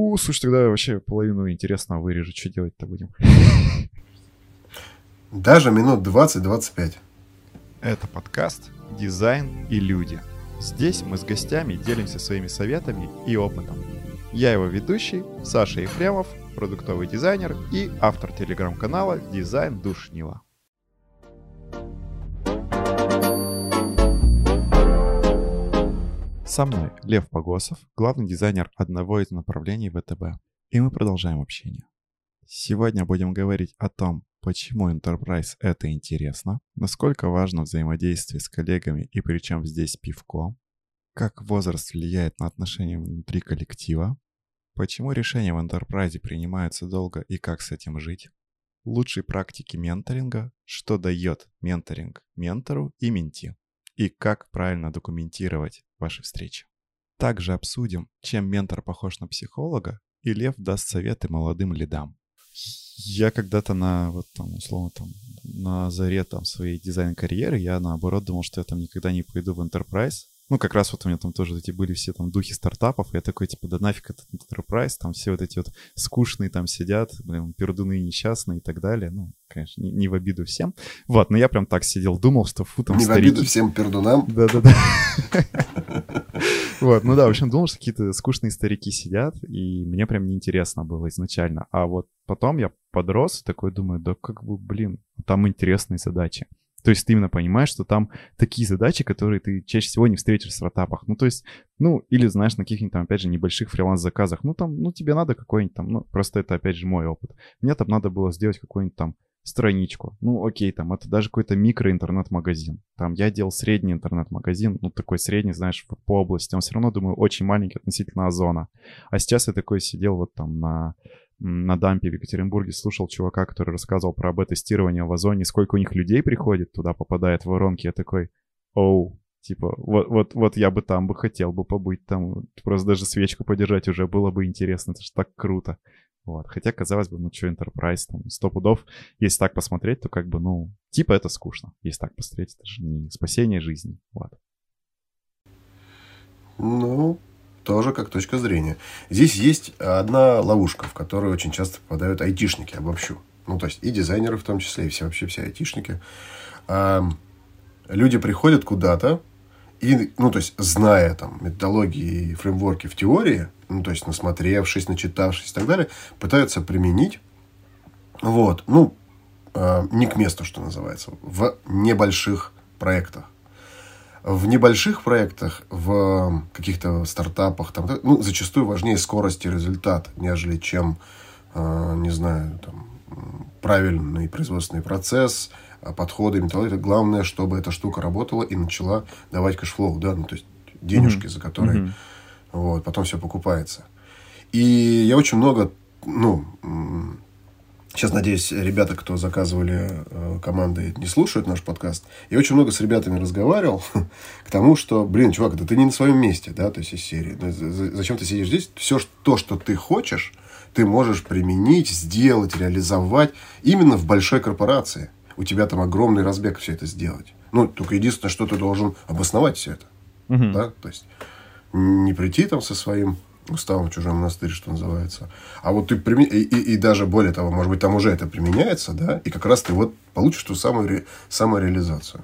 У, слушай, тогда вообще половину интересного вырежу. Что делать-то будем? Даже минут 20-25. Это подкаст «Дизайн и люди». Здесь мы с гостями делимся своими советами и опытом. Я его ведущий, Саша Ефремов, продуктовый дизайнер и автор телеграм-канала «Дизайн Душнила». Со мной Лев Погосов, главный дизайнер одного из направлений ВТБ. И мы продолжаем общение. Сегодня будем говорить о том, почему Enterprise это интересно, насколько важно взаимодействие с коллегами и причем здесь пивко, как возраст влияет на отношения внутри коллектива, почему решения в Enterprise принимаются долго и как с этим жить, лучшие практики менторинга, что дает менторинг ментору и менти, и как правильно документировать ваши встречи. Также обсудим, чем ментор похож на психолога, и Лев даст советы молодым лидам. Я когда-то на, вот там, условно, там, на заре там своей дизайн-карьеры, я наоборот думал, что я там никогда не пойду в enterprise, ну, как раз вот у меня там тоже эти были все там духи стартапов, я такой, типа, да нафиг этот enterprise, там все вот эти вот скучные там сидят, блин, пердуны несчастные и так далее. Ну, конечно, не, не в обиду всем. Вот, но я прям так сидел, думал, что фу, там Не старики. в обиду всем пердунам. Да-да-да. Вот, ну да, в общем, думал, что какие-то скучные старики сидят, и мне прям неинтересно было изначально. А вот потом я подрос, такой думаю, да как бы, блин, там интересные задачи. То есть ты именно понимаешь, что там такие задачи, которые ты чаще всего не встретишь в стартапах. Ну, то есть, ну, или, знаешь, на каких-нибудь там, опять же, небольших фриланс-заказах. Ну, там, ну, тебе надо какой-нибудь там, ну, просто это, опять же, мой опыт. Мне там надо было сделать какую-нибудь там страничку. Ну, окей, там, это даже какой-то микро-интернет-магазин. Там я делал средний интернет-магазин, ну, такой средний, знаешь, по области. Он все равно, думаю, очень маленький относительно Озона. А сейчас я такой сидел вот там на на дампе в Екатеринбурге слушал чувака, который рассказывал про АБ-тестирование в Озоне, сколько у них людей приходит туда, попадает в воронки. Я такой, оу, типа, вот, вот, вот я бы там бы хотел бы побыть там, просто даже свечку подержать уже было бы интересно, это же так круто. Вот. Хотя, казалось бы, ну что, Enterprise, там, сто пудов, если так посмотреть, то как бы, ну, типа это скучно. Если так посмотреть, это же не спасение жизни. Вот. Ну, тоже как точка зрения. Здесь есть одна ловушка, в которую очень часто попадают айтишники, обобщу. Ну, то есть и дизайнеры в том числе, и все вообще все айтишники. А, люди приходят куда-то, и, ну, то есть, зная там методологии и фреймворки в теории, ну, то есть, насмотревшись, начитавшись и так далее, пытаются применить, вот, ну, э, не к месту, что называется, в небольших проектах. В небольших проектах, в каких-то стартапах, там, ну, зачастую важнее скорость и результат, нежели чем, э, не знаю, там, правильный производственный процесс, подходы, методологии. Главное, чтобы эта штука работала и начала давать cash flow, да, ну, то есть денежки, mm-hmm. за которые mm-hmm. вот, потом все покупается. И я очень много, ну, сейчас, надеюсь, ребята, кто заказывали э, команды, не слушают наш подкаст. Я очень много с ребятами разговаривал к тому, что, блин, чувак, да ты не на своем месте, да, то есть из серии. Зачем ты сидишь здесь? Все то, что ты хочешь, ты можешь применить, сделать, реализовать именно в большой корпорации у тебя там огромный разбег все это сделать. Ну, только единственное, что ты должен обосновать все это. Угу. Да? То есть, не прийти там со своим уставом чужой монастырь, что называется. А вот ты прими... и, и, и даже более того, может быть, там уже это применяется, да, и как раз ты вот получишь ту самую ре... самореализацию.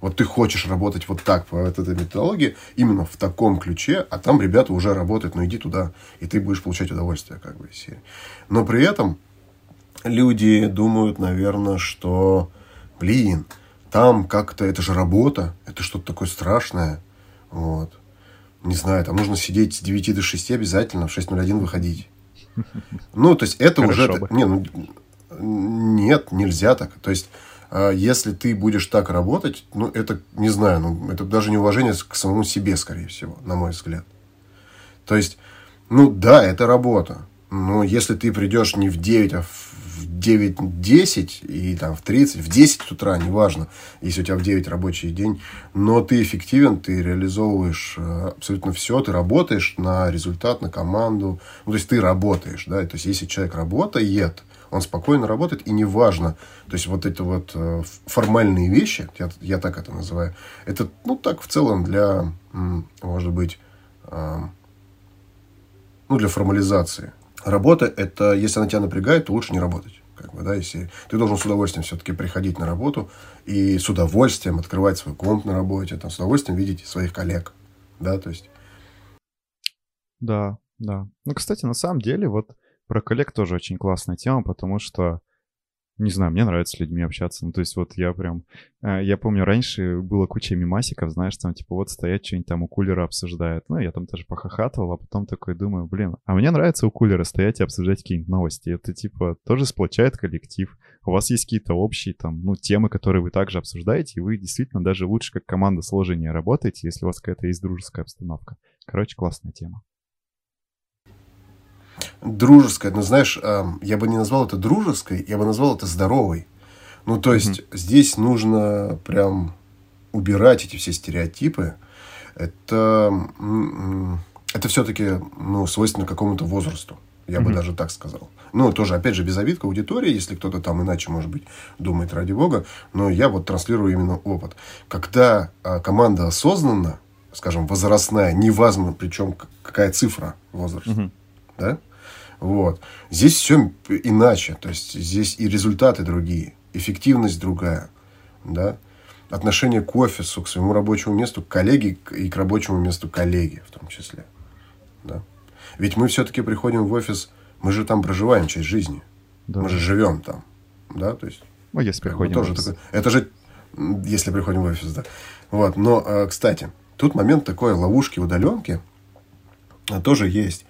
Вот ты хочешь работать вот так, по вот этой методологии, именно в таком ключе, а там ребята уже работают, ну иди туда, и ты будешь получать удовольствие, как бы. Но при этом люди думают, наверное, что, блин, там как-то, это же работа, это что-то такое страшное. Вот. Не знаю, там нужно сидеть с 9 до 6 обязательно, в 6.01 выходить. Ну, то есть, это Хорошо уже... Бы. Не, ну, нет, нельзя так. То есть, а, если ты будешь так работать, ну, это, не знаю, ну, это даже неуважение к самому себе, скорее всего, на мой взгляд. То есть, ну, да, это работа. Но если ты придешь не в 9, а в в 9-10 и там в 30, в 10 утра, неважно, если у тебя в 9 рабочий день, но ты эффективен, ты реализовываешь э, абсолютно все, ты работаешь на результат, на команду, ну, то есть ты работаешь, да, то есть если человек работает, он спокойно работает, и неважно, то есть вот это вот э, формальные вещи, я, я так это называю, это, ну, так в целом для, может быть, ну, для формализации. Работа – это, если она тебя напрягает, то лучше не работать. Как бы, да, если ты должен с удовольствием все-таки приходить на работу и с удовольствием открывать свой комп на работе, там, с удовольствием видеть своих коллег. Да, то есть... Да, да. Ну, кстати, на самом деле, вот про коллег тоже очень классная тема, потому что не знаю, мне нравится с людьми общаться. Ну, то есть вот я прям... Э, я помню, раньше было куча мимасиков, знаешь, там типа вот стоят что-нибудь там у кулера обсуждают. Ну, я там тоже похохатывал, а потом такой думаю, блин, а мне нравится у кулера стоять и обсуждать какие-нибудь новости. Это типа тоже сплочает коллектив. У вас есть какие-то общие там, ну, темы, которые вы также обсуждаете, и вы действительно даже лучше как команда сложения работаете, если у вас какая-то есть дружеская обстановка. Короче, классная тема дружеская, но знаешь, я бы не назвал это дружеской, я бы назвал это здоровой. Ну, то есть, mm-hmm. здесь нужно прям убирать эти все стереотипы. Это, это все-таки ну, свойственно какому-то возрасту. Я mm-hmm. бы даже так сказал. Ну, тоже, опять же, без обид к аудитории, если кто-то там иначе, может быть, думает ради бога. Но я вот транслирую именно опыт. Когда а, команда осознанна, скажем, возрастная, неважно, причем какая цифра возраста, mm-hmm. да, вот. Здесь все иначе. То есть, здесь и результаты другие, эффективность другая. Да? Отношение к офису, к своему рабочему месту, к коллеге и к рабочему месту коллеги в том числе. Да? Ведь мы все-таки приходим в офис, мы же там проживаем часть жизни. Да. Мы же живем там. Да? То есть, ну, если приходим тоже в офис. Такой, это же, если приходим в офис, да. Вот. Но, э, кстати, тут момент такой ловушки удаленки э, тоже есть.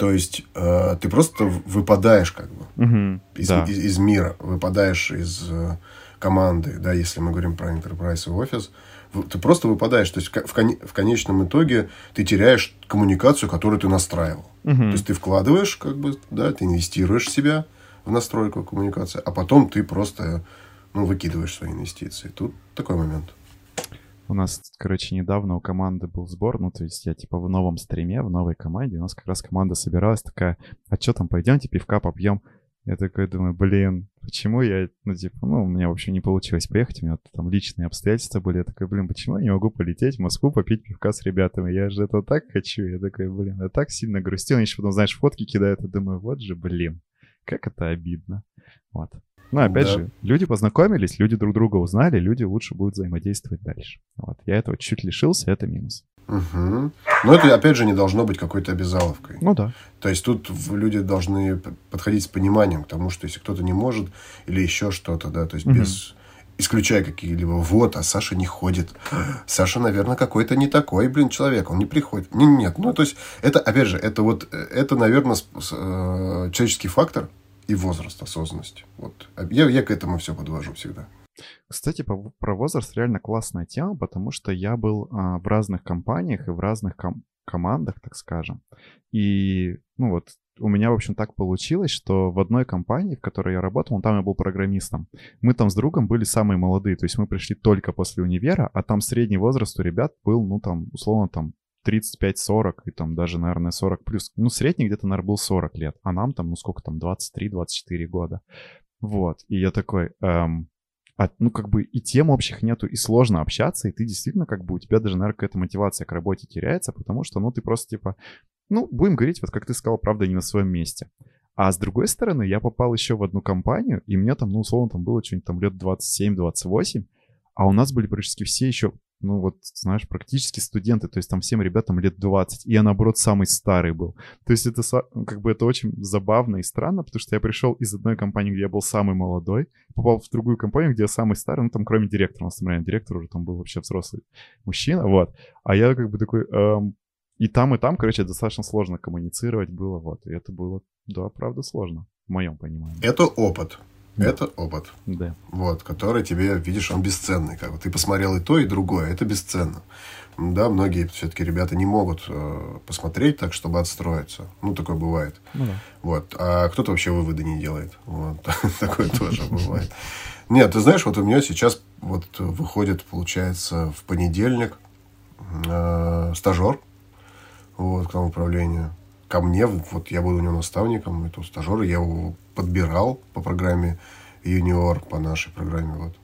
То есть э, ты просто выпадаешь как бы угу, из, да. из, из мира, выпадаешь из э, команды, да, если мы говорим про enterprise и офис, ты просто выпадаешь. То есть в, кон, в конечном итоге ты теряешь коммуникацию, которую ты настраивал. Угу. То есть ты вкладываешь, как бы, да, ты инвестируешь в себя в настройку коммуникации, а потом ты просто ну, выкидываешь свои инвестиции. Тут такой момент. У нас, короче, недавно у команды был сбор, ну, то есть я, типа, в новом стриме, в новой команде, у нас как раз команда собиралась такая, а что там, пойдемте пивка попьем? Я такой думаю, блин, почему я, ну, типа, ну, у меня вообще не получилось поехать, у меня там личные обстоятельства были. Я такой, блин, почему я не могу полететь в Москву попить пивка с ребятами? Я же это так хочу. Я такой, блин, я так сильно грустил. Они еще потом, знаешь, фотки кидают, и думаю, вот же, блин, как это обидно. Вот. Ну, опять да. же, люди познакомились, люди друг друга узнали, люди лучше будут взаимодействовать дальше. Вот. Я этого чуть лишился, это минус. Угу. Но это, опять же, не должно быть какой-то обязаловкой. Ну да. То есть тут люди должны подходить с пониманием к тому, что если кто-то не может или еще что-то, да, то есть угу. без исключая какие-либо вот, а Саша не ходит. Саша, наверное, какой-то не такой, блин, человек, он не приходит. Нет, нет, ну, то есть, это, опять же, это вот, это, наверное, э, человеческий фактор, и возраст осознанности. Вот. Я, я к этому все подвожу всегда. Кстати, по, про возраст реально классная тема, потому что я был а, в разных компаниях и в разных ком- командах, так скажем. И, ну вот, у меня, в общем, так получилось, что в одной компании, в которой я работал, там я был программистом, мы там с другом были самые молодые, то есть мы пришли только после универа, а там средний возраст у ребят был, ну, там, условно, там, 35-40 и там даже, наверное, 40 плюс. Ну, средний где-то, наверное, был 40 лет, а нам там, ну, сколько там, 23-24 года. Вот, и я такой, эм, а, ну, как бы и тем общих нету, и сложно общаться, и ты действительно, как бы, у тебя даже, наверное, какая-то мотивация к работе теряется, потому что, ну, ты просто, типа, ну, будем говорить, вот как ты сказал, правда, не на своем месте. А с другой стороны, я попал еще в одну компанию, и мне там, ну, условно, там было что-нибудь там лет 27-28, а у нас были практически все еще ну вот, знаешь, практически студенты, то есть там всем ребятам лет 20, и я, наоборот, самый старый был. То есть это как бы это очень забавно и странно, потому что я пришел из одной компании, где я был самый молодой, попал в другую компанию, где я самый старый, ну там кроме директора, у нас там реально директор уже там был вообще взрослый мужчина, вот. А я как бы такой, эм, и там, и там, короче, достаточно сложно коммуницировать было, вот. И это было, да, правда, сложно, в моем понимании. Это опыт. Да. Это опыт. Да. Вот, который тебе, видишь, он бесценный. Как бы. Ты посмотрел и то, и другое. Это бесценно. Да, многие все-таки ребята не могут э, посмотреть так, чтобы отстроиться. Ну, такое бывает. Ну, да. Вот. А кто-то вообще выводы не делает. Вот. Такое тоже бывает. Нет, ты знаешь, вот у меня сейчас вот выходит, получается, в понедельник э, стажер вот, к нам управлению ко мне, вот я буду у него наставником, это стажер, я его подбирал по программе юниор, по нашей программе, вот.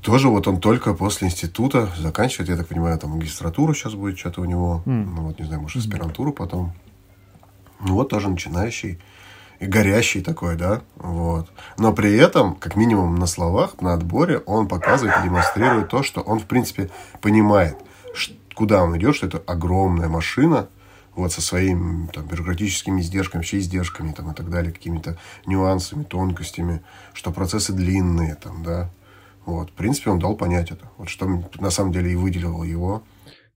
Тоже вот он только после института заканчивает, я так понимаю, там магистратуру сейчас будет что-то у него, mm. ну вот, не знаю, может, аспирантуру потом. Ну вот тоже начинающий и горящий такой, да, вот. Но при этом, как минимум на словах, на отборе, он показывает и демонстрирует то, что он, в принципе, понимает, куда он идет, что это огромная машина, вот со своими там, бюрократическими издержками, вообще издержками там, и так далее, какими-то нюансами, тонкостями, что процессы длинные, там, да. Вот, в принципе, он дал понять это. Вот что на самом деле и выделило его.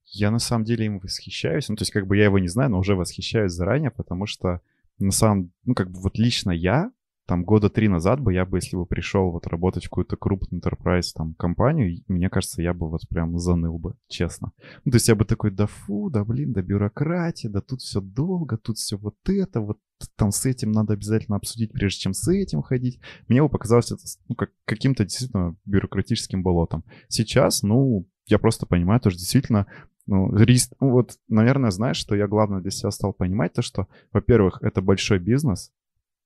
Я на самом деле им восхищаюсь. Ну, то есть, как бы я его не знаю, но уже восхищаюсь заранее, потому что на самом, ну, как бы вот лично я, там года три назад бы я бы, если бы пришел вот работать в какую-то крупную enterprise там компанию, мне кажется, я бы вот прям заныл бы, честно. Ну, то есть я бы такой, да фу, да блин, да бюрократия, да тут все долго, тут все вот это, вот там с этим надо обязательно обсудить, прежде чем с этим ходить. Мне бы показалось это ну, как каким-то действительно бюрократическим болотом. Сейчас, ну, я просто понимаю, то, что действительно ну, риск, ну, вот, наверное, знаешь, что я главное для себя стал понимать, то, что, во-первых, это большой бизнес,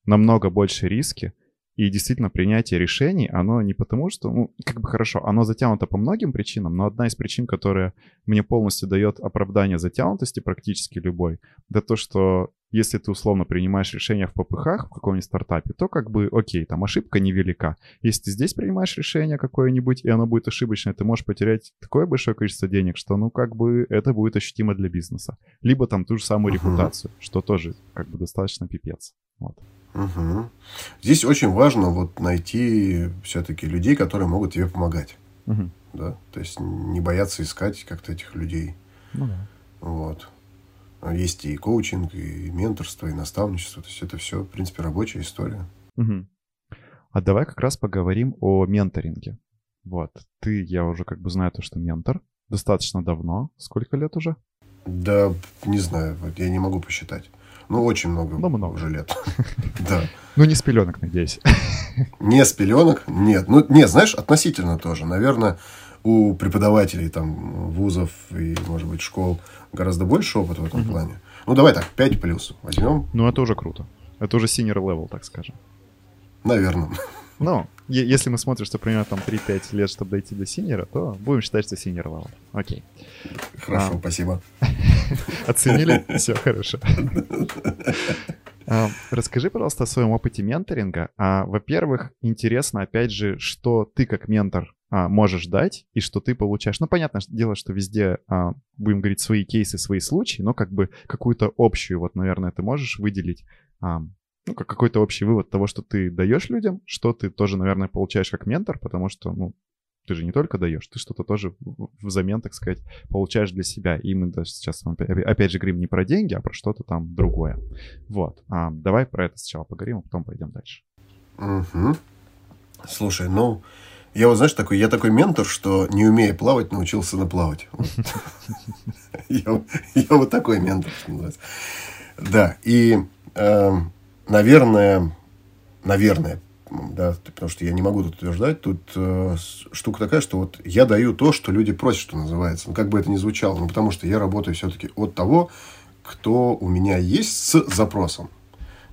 намного больше риски, и действительно принятие решений, оно не потому, что, ну, как бы хорошо, оно затянуто по многим причинам, но одна из причин, которая мне полностью дает оправдание затянутости практически любой, это то, что если ты условно принимаешь решение в ППХ в каком-нибудь стартапе, то как бы окей, там ошибка невелика. Если ты здесь принимаешь решение какое-нибудь, и оно будет ошибочное, ты можешь потерять такое большое количество денег, что ну как бы это будет ощутимо для бизнеса. Либо там ту же самую uh-huh. репутацию, что тоже как бы достаточно пипец. Вот. Угу. Здесь очень важно вот найти все-таки людей, которые могут тебе помогать. Угу. Да? То есть не бояться искать как-то этих людей. Ну, да. Вот. Есть и коучинг, и менторство, и наставничество. То есть это все, в принципе, рабочая история. Угу. А давай как раз поговорим о менторинге. Вот. Ты, я уже как бы знаю то, что ментор. Достаточно давно. Сколько лет уже? Да, не знаю. Я не могу посчитать. Ну, очень много, ну, много. уже лет. Да. Ну, не с пеленок, надеюсь. Не с пеленок, нет. Ну, нет, знаешь, относительно тоже. Наверное, у преподавателей там вузов и, может быть, школ гораздо больше опыта в этом плане. Ну, давай так, 5 плюс возьмем. Ну, это уже круто. Это уже senior level, так скажем. Наверное. Ну, если мы смотрим, что примерно там 3-5 лет, чтобы дойти до senior а, то будем считать, что senior level. Окей. Хорошо, а, спасибо. Оценили? Все, хорошо. Расскажи, пожалуйста, о своем опыте менторинга. А, во-первых, интересно, опять же, что ты как ментор а, можешь дать и что ты получаешь. Ну, понятное дело, что везде, а, будем говорить, свои кейсы, свои случаи, но как бы какую-то общую, вот, наверное, ты можешь выделить ну, как какой-то общий вывод того, что ты даешь людям, что ты тоже, наверное, получаешь как ментор, потому что, ну, ты же не только даешь, ты что-то тоже взамен, так сказать, получаешь для себя. И мы даже сейчас опять же говорим не про деньги, а про что-то там другое. Вот. А, давай про это сначала поговорим, а потом пойдем дальше. Угу. Слушай, ну, я вот, знаешь, такой, я такой ментор, что не умея плавать, научился наплавать. Я вот такой ментор. Да, и эм, наверное, наверное, да, потому что я не могу тут утверждать, тут э, штука такая, что вот я даю то, что люди просят, что называется. Ну, как бы это ни звучало, ну, потому что я работаю все-таки от того, кто у меня есть с запросом.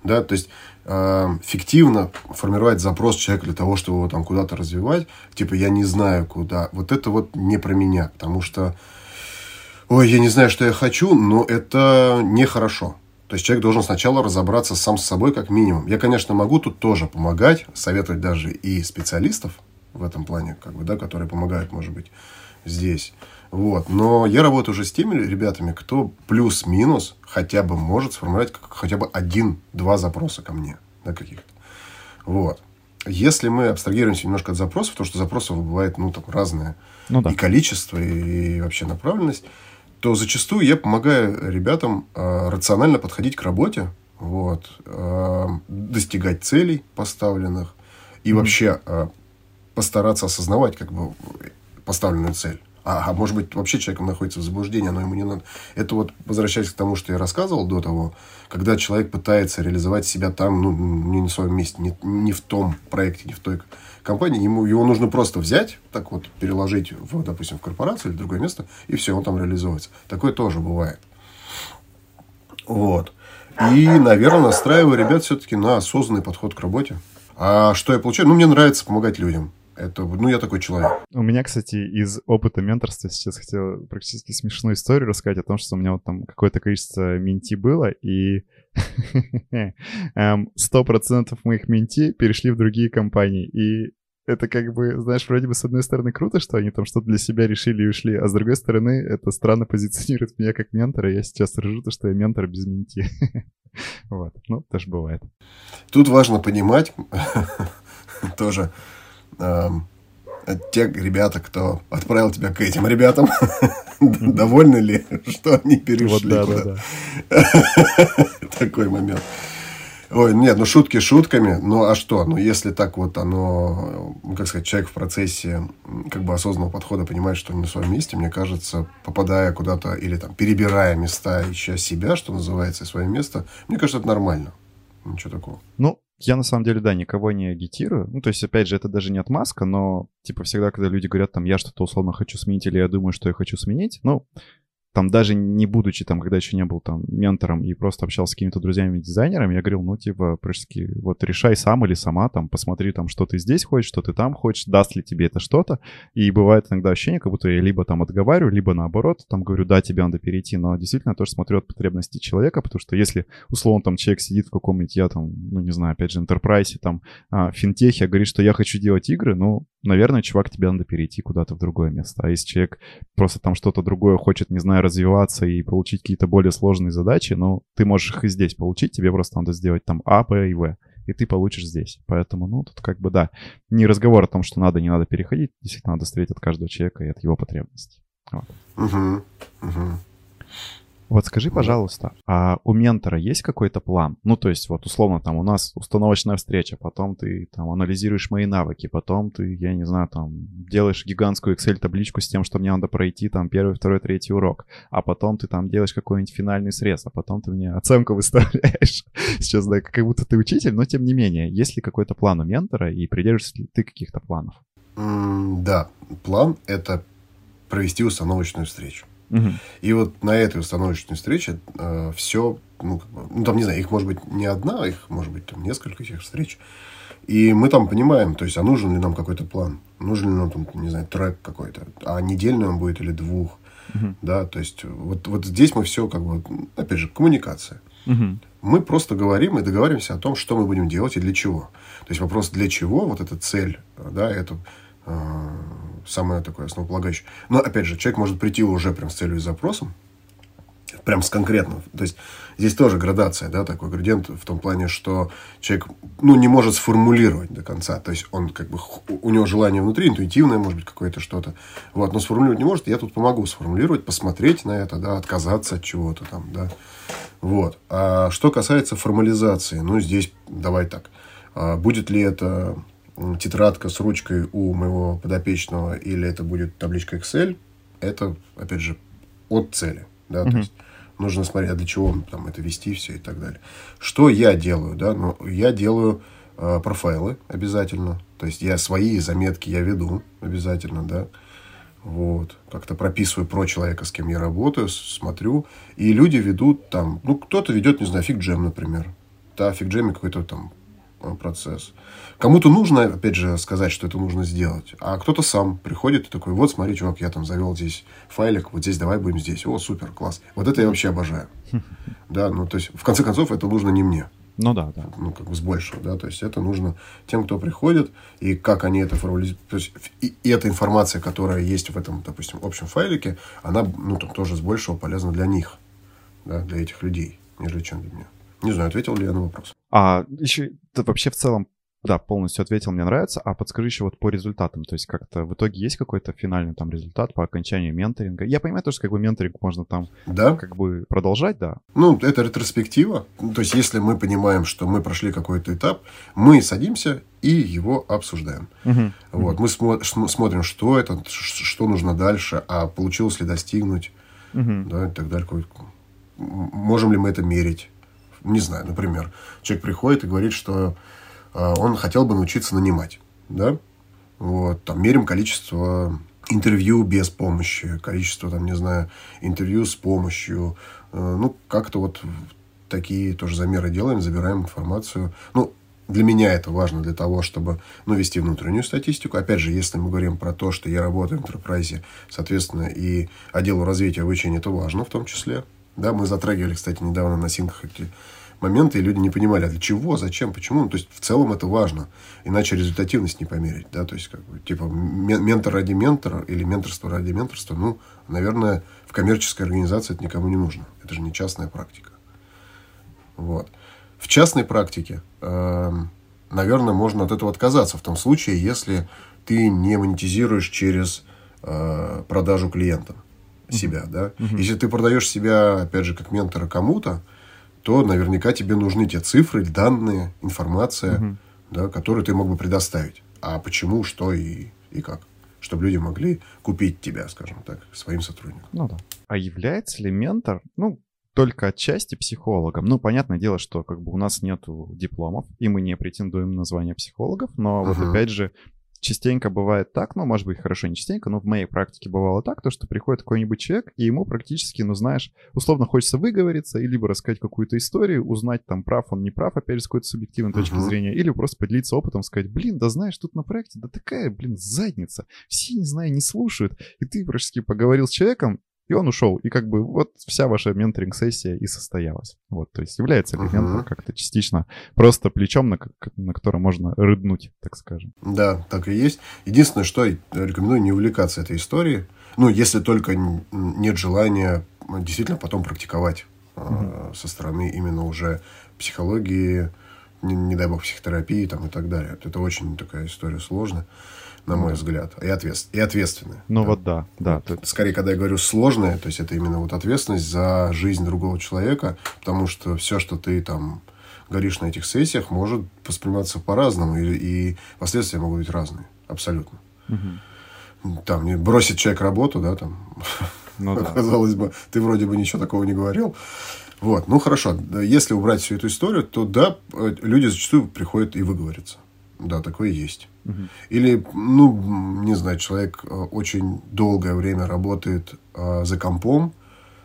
Да, то есть э, фиктивно формировать запрос человека для того, чтобы его там куда-то развивать, типа я не знаю куда. Вот это вот не про меня, потому что, ой, я не знаю, что я хочу, но это нехорошо. То есть человек должен сначала разобраться сам с собой как минимум. Я, конечно, могу тут тоже помогать, советовать даже и специалистов в этом плане, как бы, да, которые помогают, может быть, здесь. Вот. Но я работаю уже с теми ребятами, кто плюс-минус хотя бы может сформировать хотя бы один-два запроса ко мне. Да, каких-то. Вот. Если мы абстрагируемся немножко от запросов, то что запросов бывает ну, там, разное. Ну, да. И количество, и вообще направленность то зачастую я помогаю ребятам э, рационально подходить к работе, вот, э, достигать целей поставленных и mm-hmm. вообще э, постараться осознавать как бы поставленную цель. А, а может быть, вообще человек находится в заблуждении, но ему не надо. Это вот, возвращаясь к тому, что я рассказывал до того, когда человек пытается реализовать себя там, ну, не на своем месте, не, не в том проекте, не в той компании, ему его нужно просто взять, так вот, переложить, в, допустим, в корпорацию или в другое место, и все, он там реализуется. Такое тоже бывает. Вот. И, наверное, настраиваю ребят все-таки на осознанный подход к работе. А что я получаю? Ну, мне нравится помогать людям. Это, ну, я такой человек. У меня, кстати, из опыта менторства сейчас хотел практически смешную историю рассказать о том, что у меня вот там какое-то количество менти было, и эм, сто процентов моих менти перешли в другие компании. И это как бы, знаешь, вроде бы с одной стороны круто, что они там что-то для себя решили и ушли, а с другой стороны это странно позиционирует меня как ментора. Я сейчас ржу то, что я ментор без менти. Вот, ну, тоже бывает. Тут важно понимать тоже эм, те ребята, кто отправил тебя к этим ребятам, довольны ли, что они перешли. Такой момент. Ой, нет, ну шутки шутками, ну а что? Ну если так вот оно, ну, как сказать, человек в процессе как бы осознанного подхода понимает, что он на своем месте, мне кажется, попадая куда-то или там перебирая места, ища себя, что называется, свое место, мне кажется, это нормально. Ничего такого. Ну, я на самом деле, да, никого не агитирую. Ну, то есть, опять же, это даже не отмазка, но, типа, всегда, когда люди говорят, там, я что-то условно хочу сменить, или я думаю, что я хочу сменить, ну, там даже не будучи там, когда еще не был там ментором и просто общался с какими-то друзьями-дизайнерами, я говорил, ну, типа, прыжки, вот решай сам или сама, там, посмотри там, что ты здесь хочешь, что ты там хочешь, даст ли тебе это что-то. И бывает иногда ощущение, как будто я либо там отговариваю, либо наоборот, там говорю, да, тебе надо перейти, но действительно тоже смотрю от потребностей человека, потому что если, условно, там человек сидит в каком-нибудь, я там, ну, не знаю, опять же, enterprise, там, а, финтехе, говорит, что я хочу делать игры, ну, наверное, чувак, тебе надо перейти куда-то в другое место. А если человек просто там что-то другое хочет, не знаю, развиваться и получить какие-то более сложные задачи, ну, ты можешь их и здесь получить, тебе просто надо сделать там А, Б и В, и ты получишь здесь. Поэтому, ну, тут как бы, да, не разговор о том, что надо, не надо переходить, действительно надо встретить от каждого человека и от его потребностей. Вот. Угу, угу. Вот скажи, пожалуйста, а у ментора есть какой-то план? Ну, то есть, вот условно, там у нас установочная встреча, потом ты там анализируешь мои навыки, потом ты, я не знаю, там делаешь гигантскую Excel-табличку с тем, что мне надо пройти там первый, второй, третий урок, а потом ты там делаешь какой-нибудь финальный срез, а потом ты мне оценку выставляешь. Сейчас, да, как будто ты учитель, но тем не менее, есть ли какой-то план у ментора и придерживаешься ли ты каких-то планов? Mm, да, план — это провести установочную встречу. Угу. И вот на этой установочной встрече э, все, ну, ну, там, не знаю, их может быть не одна, их может быть там несколько этих встреч. И мы там понимаем, то есть, а нужен ли нам какой-то план, нужен ли нам, там, не знаю, трек какой-то, а недельный он будет или двух. Угу. Да, то есть, вот, вот здесь мы все, как бы, опять же, коммуникация. Угу. Мы просто говорим и договариваемся о том, что мы будем делать и для чего. То есть, вопрос для чего, вот эта цель, да, это э, самое такое основополагающее. Но, опять же, человек может прийти уже прям с целью и запросом, прям с конкретным. То есть, здесь тоже градация, да, такой градиент в том плане, что человек, ну, не может сформулировать до конца. То есть, он как бы, у него желание внутри, интуитивное, может быть, какое-то что-то. Вот, но сформулировать не может. Я тут помогу сформулировать, посмотреть на это, да, отказаться от чего-то там, да. Вот. А что касается формализации, ну, здесь давай так. А будет ли это тетрадка с ручкой у моего подопечного или это будет табличка Excel, это, опять же, от цели. Да? Uh-huh. То есть нужно смотреть, а для чего там это вести все и так далее. Что я делаю? Да? Ну, я делаю э, профайлы обязательно. То есть я свои заметки я веду обязательно, да. Вот. Как-то прописываю про человека, с кем я работаю, смотрю. И люди ведут там, ну, кто-то ведет, не знаю, фиг джем, например. Да, фиг джеме какой-то там процесс. Кому-то нужно, опять же, сказать, что это нужно сделать. А кто-то сам приходит и такой, вот, смотри, чувак, я там завел здесь файлик, вот здесь давай будем здесь. О, супер, класс. Вот это я вообще обожаю. Да, ну, то есть, в конце концов, это нужно не мне. Ну да, да. Ну, как бы с большего, да. То есть, это нужно тем, кто приходит, и как они это формализуют. То есть, и, и эта информация, которая есть в этом, допустим, общем файлике, она, ну, там, тоже с большего полезна для них, да, для этих людей, нежели чем для меня. Не знаю, ответил ли я на вопрос. А еще ты вообще в целом, да, полностью ответил, мне нравится. А подскажи еще вот по результатам. То есть как-то в итоге есть какой-то финальный там результат по окончанию менторинга? Я понимаю тоже, что как бы менторинг можно там да? как бы продолжать, да? Ну, это ретроспектива. То есть если мы понимаем, что мы прошли какой-то этап, мы садимся и его обсуждаем. Угу. Вот. Мы смо- смотрим, что это, что нужно дальше, а получилось ли достигнуть, угу. да, и так далее. Можем ли мы это мерить? Не знаю, например, человек приходит и говорит, что э, он хотел бы научиться нанимать, да, вот, там, мерим количество интервью без помощи, количество, там, не знаю, интервью с помощью, э, ну, как-то вот такие тоже замеры делаем, забираем информацию, ну, для меня это важно для того, чтобы ну, вести внутреннюю статистику. Опять же, если мы говорим про то, что я работаю в enterprise, соответственно, и отделу развития обучения, это важно в том числе. Да, мы затрагивали, кстати, недавно на Синхаке моменты, и люди не понимали, а для чего, зачем, почему. Ну, то есть, в целом это важно. Иначе результативность не померить. Да? То есть, как бы, типа, ментор ради ментора или менторство ради менторства, ну, наверное, в коммерческой организации это никому не нужно. Это же не частная практика. Вот. В частной практике, э, наверное, можно от этого отказаться в том случае, если ты не монетизируешь через э, продажу клиентам себя, да. Если ты продаешь себя, опять же, как ментора кому-то, то наверняка тебе нужны те цифры, данные, информация, да, которые ты мог бы предоставить. А почему, что и, и как. Чтобы люди могли купить тебя, скажем так, своим сотрудникам. Ну да. А является ли ментор, ну, только отчасти психологом. Ну, понятное дело, что как бы у нас нет дипломов, и мы не претендуем на звание психологов, но uh-huh. вот опять же, частенько бывает так, ну, может быть, хорошо, не частенько, но в моей практике бывало так, то, что приходит какой-нибудь человек, и ему практически, ну, знаешь, условно хочется выговориться, и либо рассказать какую-то историю, узнать, там, прав он, не прав, опять же, с какой-то субъективной точки uh-huh. зрения, или просто поделиться опытом, сказать, блин, да знаешь, тут на проекте, да такая, блин, задница, все, не знаю, не слушают, и ты практически поговорил с человеком, и он ушел. И как бы вот вся ваша менторинг-сессия и состоялась. Вот, то есть является ли uh-huh. как-то частично просто плечом, на, на котором можно рыднуть, так скажем. Да, так и есть. Единственное, что я рекомендую не увлекаться этой историей. Ну, если только нет желания действительно потом практиковать uh-huh. со стороны именно уже психологии, не, не дай бог, психотерапии там, и так далее. Это очень такая история сложная на мой взгляд, и, ответств... и ответственная. Ну да. вот да, да. Вот, скорее, когда я говорю сложная, то есть это именно вот ответственность за жизнь другого человека, потому что все, что ты там говоришь на этих сессиях, может восприниматься по-разному, и, и последствия могут быть разные, абсолютно. Угу. Там, бросит человек работу, да, там, ну, да. казалось бы, ты вроде бы ничего такого не говорил. Вот, ну хорошо, если убрать всю эту историю, то да, э, люди зачастую приходят и выговорятся. Да, такое есть. Угу. Или, ну, не знаю, человек э, очень долгое время работает э, за компом,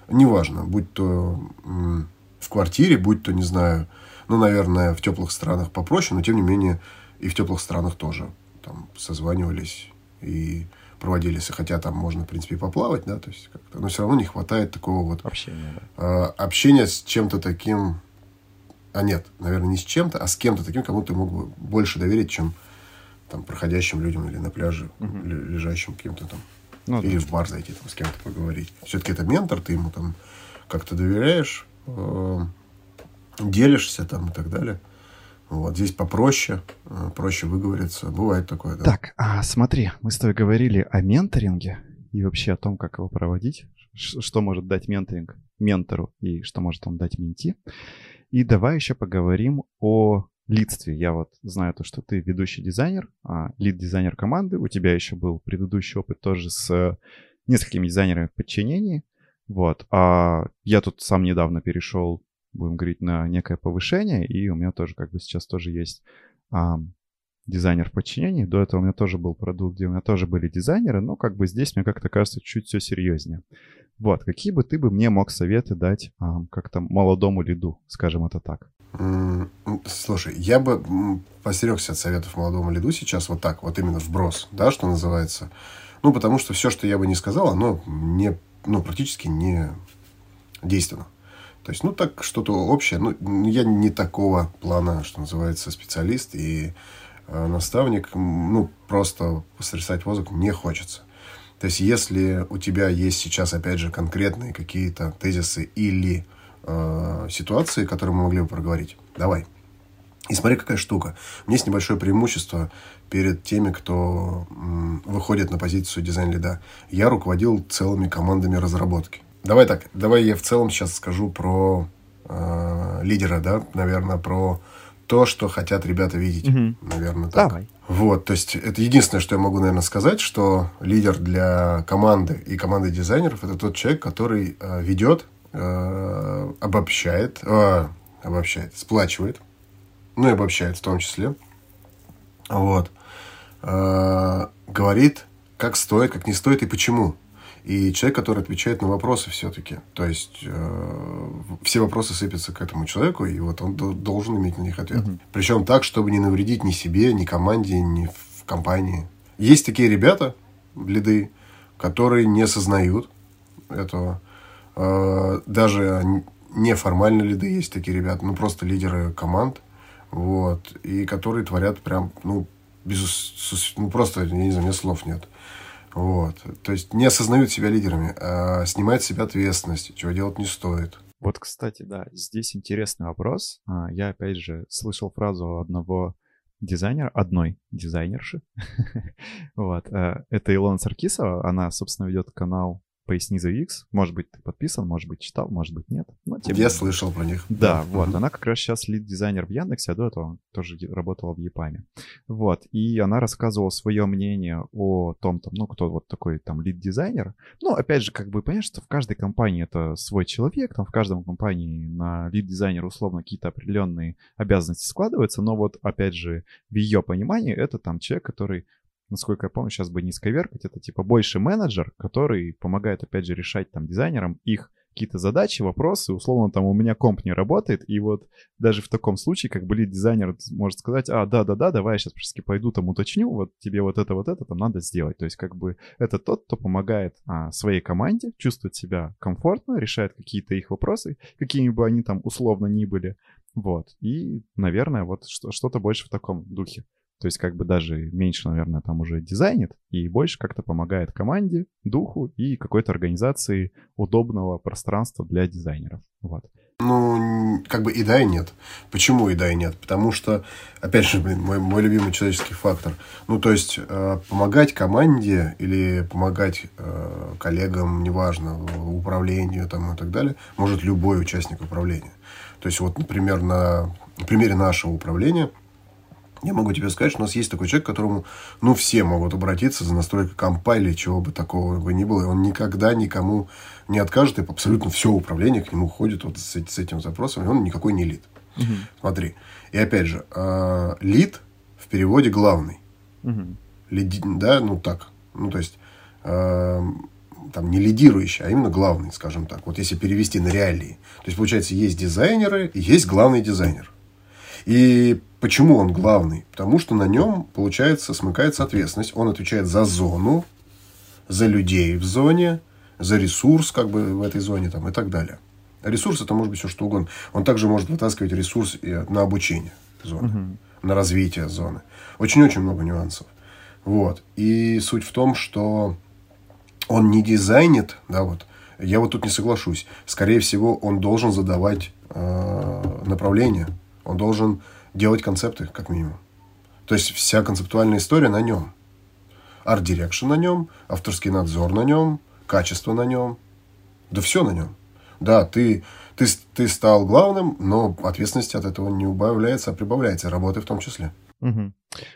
неважно, будь то в квартире, будь то, не знаю, ну, наверное, в теплых странах попроще, но тем не менее и в теплых странах тоже там созванивались и проводились, хотя там можно, в принципе, поплавать, да, то есть как-то, но все равно не хватает такого вот общения, да. э, общения с чем-то таким, а нет, наверное, не с чем-то, а с кем-то таким, кому ты мог бы больше доверить, чем там, проходящим людям или на пляже, угу. лежащим каким-то там. Ну, или да. в бар зайти, там, с кем-то поговорить. Все-таки это ментор, ты ему там как-то доверяешь, э, делишься там и так далее. Вот здесь попроще, э, проще выговориться. Бывает такое, да. Так, а смотри, мы с тобой говорили о менторинге и вообще о том, как его проводить, что может дать менторинг ментору и что может он дать менти. И давай еще поговорим о лидстве. Я вот знаю то, что ты ведущий дизайнер, а, лид-дизайнер команды. У тебя еще был предыдущий опыт тоже с несколькими дизайнерами в подчинении. Вот. А я тут сам недавно перешел, будем говорить, на некое повышение, и у меня тоже как бы сейчас тоже есть а, дизайнер в подчинении. До этого у меня тоже был продукт, где у меня тоже были дизайнеры, но как бы здесь мне как-то кажется чуть все серьезнее. Вот, какие бы ты бы мне мог советы дать а, как-то молодому лиду, скажем это так? Слушай, я бы постерегся от советов молодому лиду сейчас вот так, вот именно вброс, да, что называется. Ну, потому что все, что я бы не сказал, оно не, ну, практически не действенно. То есть, ну, так что-то общее. Ну, я не такого плана, что называется, специалист и э, наставник. Ну, просто пострясать воздух не хочется. То есть, если у тебя есть сейчас, опять же, конкретные какие-то тезисы или э, ситуации, которые мы могли бы проговорить. Давай. И смотри, какая штука. У меня есть небольшое преимущество перед теми, кто м, выходит на позицию дизайн-лида. Я руководил целыми командами разработки. Давай так, давай я в целом сейчас скажу про э, лидера, да, наверное, про то, что хотят ребята видеть. Угу. Наверное, так. Давай. Вот, то есть это единственное, что я могу, наверное, сказать, что лидер для команды и команды дизайнеров это тот человек, который э, ведет э, обобщает, э, обобщает, сплачивает, ну и обобщает в том числе. Вот. Э, говорит, как стоит, как не стоит и почему. И человек, который отвечает на вопросы все-таки. То есть э, все вопросы сыпятся к этому человеку, и вот он должен иметь на них ответ. Угу. Причем так, чтобы не навредить ни себе, ни команде, ни в компании. Есть такие ребята, лиды, которые не осознают этого. Э, даже неформальные лиды, есть такие ребята, ну, просто лидеры команд, вот, и которые творят прям, ну, без, ну, просто, я не знаю, у меня слов нет. Вот. То есть не осознают себя лидерами, а снимают с себя ответственность, чего делать не стоит. Вот, кстати, да, здесь интересный вопрос. А, я, опять же, слышал фразу одного дизайнера, одной дизайнерши. вот. Э, это Илона Саркисова. Она, собственно, ведет канал поясни за X. Может быть, ты подписан, может быть, читал, может быть, нет. Но, тем Я слышал про них. Да, да. вот. Она как раз сейчас лид-дизайнер в Яндексе, а до этого тоже работала в Япаме. Вот. И она рассказывала свое мнение о том, там, ну, кто вот такой там лид-дизайнер. Ну, опять же, как бы, понимаешь, что в каждой компании это свой человек, там в каждом компании на лид-дизайнера условно какие-то определенные обязанности складываются, но вот, опять же, в ее понимании это там человек, который насколько я помню, сейчас бы не сковеркать, это типа больше менеджер, который помогает, опять же, решать там дизайнерам их какие-то задачи, вопросы, условно, там у меня комп не работает, и вот даже в таком случае, как бы лид-дизайнер может сказать, а, да-да-да, давай я сейчас просто пойду там уточню, вот тебе вот это, вот это там надо сделать. То есть как бы это тот, кто помогает а, своей команде чувствовать себя комфортно, решает какие-то их вопросы, какими бы они там условно ни были, вот. И, наверное, вот что-то больше в таком духе. То есть как бы даже меньше, наверное, там уже дизайнит и больше как-то помогает команде, духу и какой-то организации удобного пространства для дизайнеров. Вот. Ну, как бы и да, и нет. Почему и да, и нет? Потому что, опять же, блин, мой, мой любимый человеческий фактор. Ну, то есть, э, помогать команде или помогать э, коллегам, неважно, управлению там, и так далее, может любой участник управления. То есть, вот, например, на, на примере нашего управления – я могу тебе сказать, что у нас есть такой человек, к которому, ну, все могут обратиться за настройкой компа или чего бы такого бы ни было. И он никогда никому не откажет, и абсолютно все управление к нему ходит вот с, с этим запросом, и он никакой не лид. Угу. Смотри. И опять же, э, лид в переводе главный. Угу. Лид, да, ну так. Ну, то есть, э, там не лидирующий, а именно главный, скажем так. Вот если перевести на реалии. То есть, получается, есть дизайнеры и есть главный дизайнер. И почему он главный? Потому что на нем, получается, смыкается ответственность. Он отвечает за зону, за людей в зоне, за ресурс как бы в этой зоне там, и так далее. Ресурс это может быть все что угодно. Он также может вытаскивать ресурс на обучение зоны, угу. на развитие зоны. Очень-очень много нюансов. Вот. И суть в том, что он не дизайнит, да, вот, я вот тут не соглашусь. Скорее всего, он должен задавать э, направление он должен делать концепты, как минимум. То есть вся концептуальная история на нем. Art direction на нем, авторский надзор на нем, качество на нем. Да все на нем. Да, ты, ты, ты стал главным, но ответственность от этого не убавляется, а прибавляется. Работы в том числе. Угу.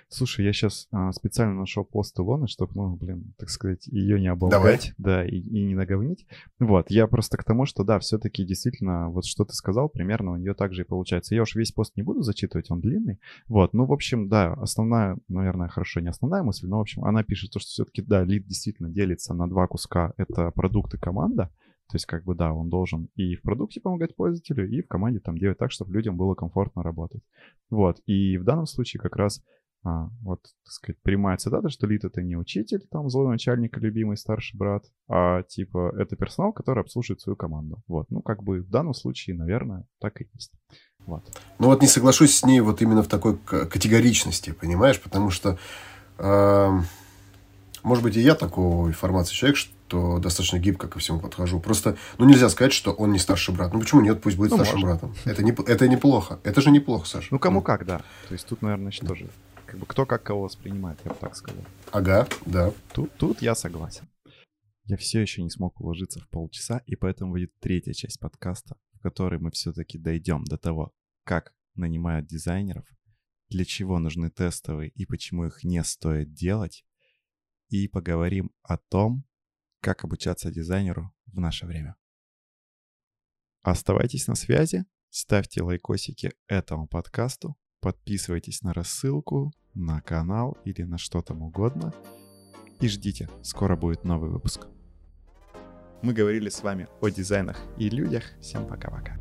Слушай, я сейчас а, специально нашел пост Илоны, чтобы, ну, блин, так сказать, ее не оболгать, да, и, и не наговнить. Вот, я просто к тому, что, да, все-таки действительно, вот что ты сказал, примерно у нее так же и получается. Я уж весь пост не буду зачитывать, он длинный. Вот, ну, в общем, да, основная, наверное, хорошо, не основная мысль, но, в общем, она пишет то, что все-таки, да, лид действительно делится на два куска. Это продукты команда, то есть, как бы, да, он должен и в продукте помогать пользователю, и в команде там делать так, чтобы людям было комфортно работать. Вот. И в данном случае как раз а, вот, так сказать, прямая цитата, что лид это не учитель, там, злой начальник, любимый старший брат, а, типа, это персонал, который обслуживает свою команду. Вот. Ну, как бы в данном случае, наверное, так и есть. Вот. Ну, вот не соглашусь с ней вот именно в такой категоричности, понимаешь, потому что, э, может быть, и я такого информации человек, что то достаточно гибко ко всему подхожу. Просто, ну, нельзя сказать, что он не старший брат. Ну, почему нет? Пусть будет ну, старшим может. братом. Это, не, это неплохо. Это же неплохо, Саша. Ну, кому ну. как, да. То есть тут, наверное, что же, как бы кто как кого воспринимает, я бы так сказал. Ага, да. Тут, тут я согласен. Я все еще не смог уложиться в полчаса, и поэтому будет третья часть подкаста, в которой мы все-таки дойдем до того, как нанимают дизайнеров, для чего нужны тестовые и почему их не стоит делать, и поговорим о том, как обучаться дизайнеру в наше время. Оставайтесь на связи, ставьте лайкосики этому подкасту, подписывайтесь на рассылку, на канал или на что там угодно и ждите, скоро будет новый выпуск. Мы говорили с вами о дизайнах и людях. Всем пока-пока.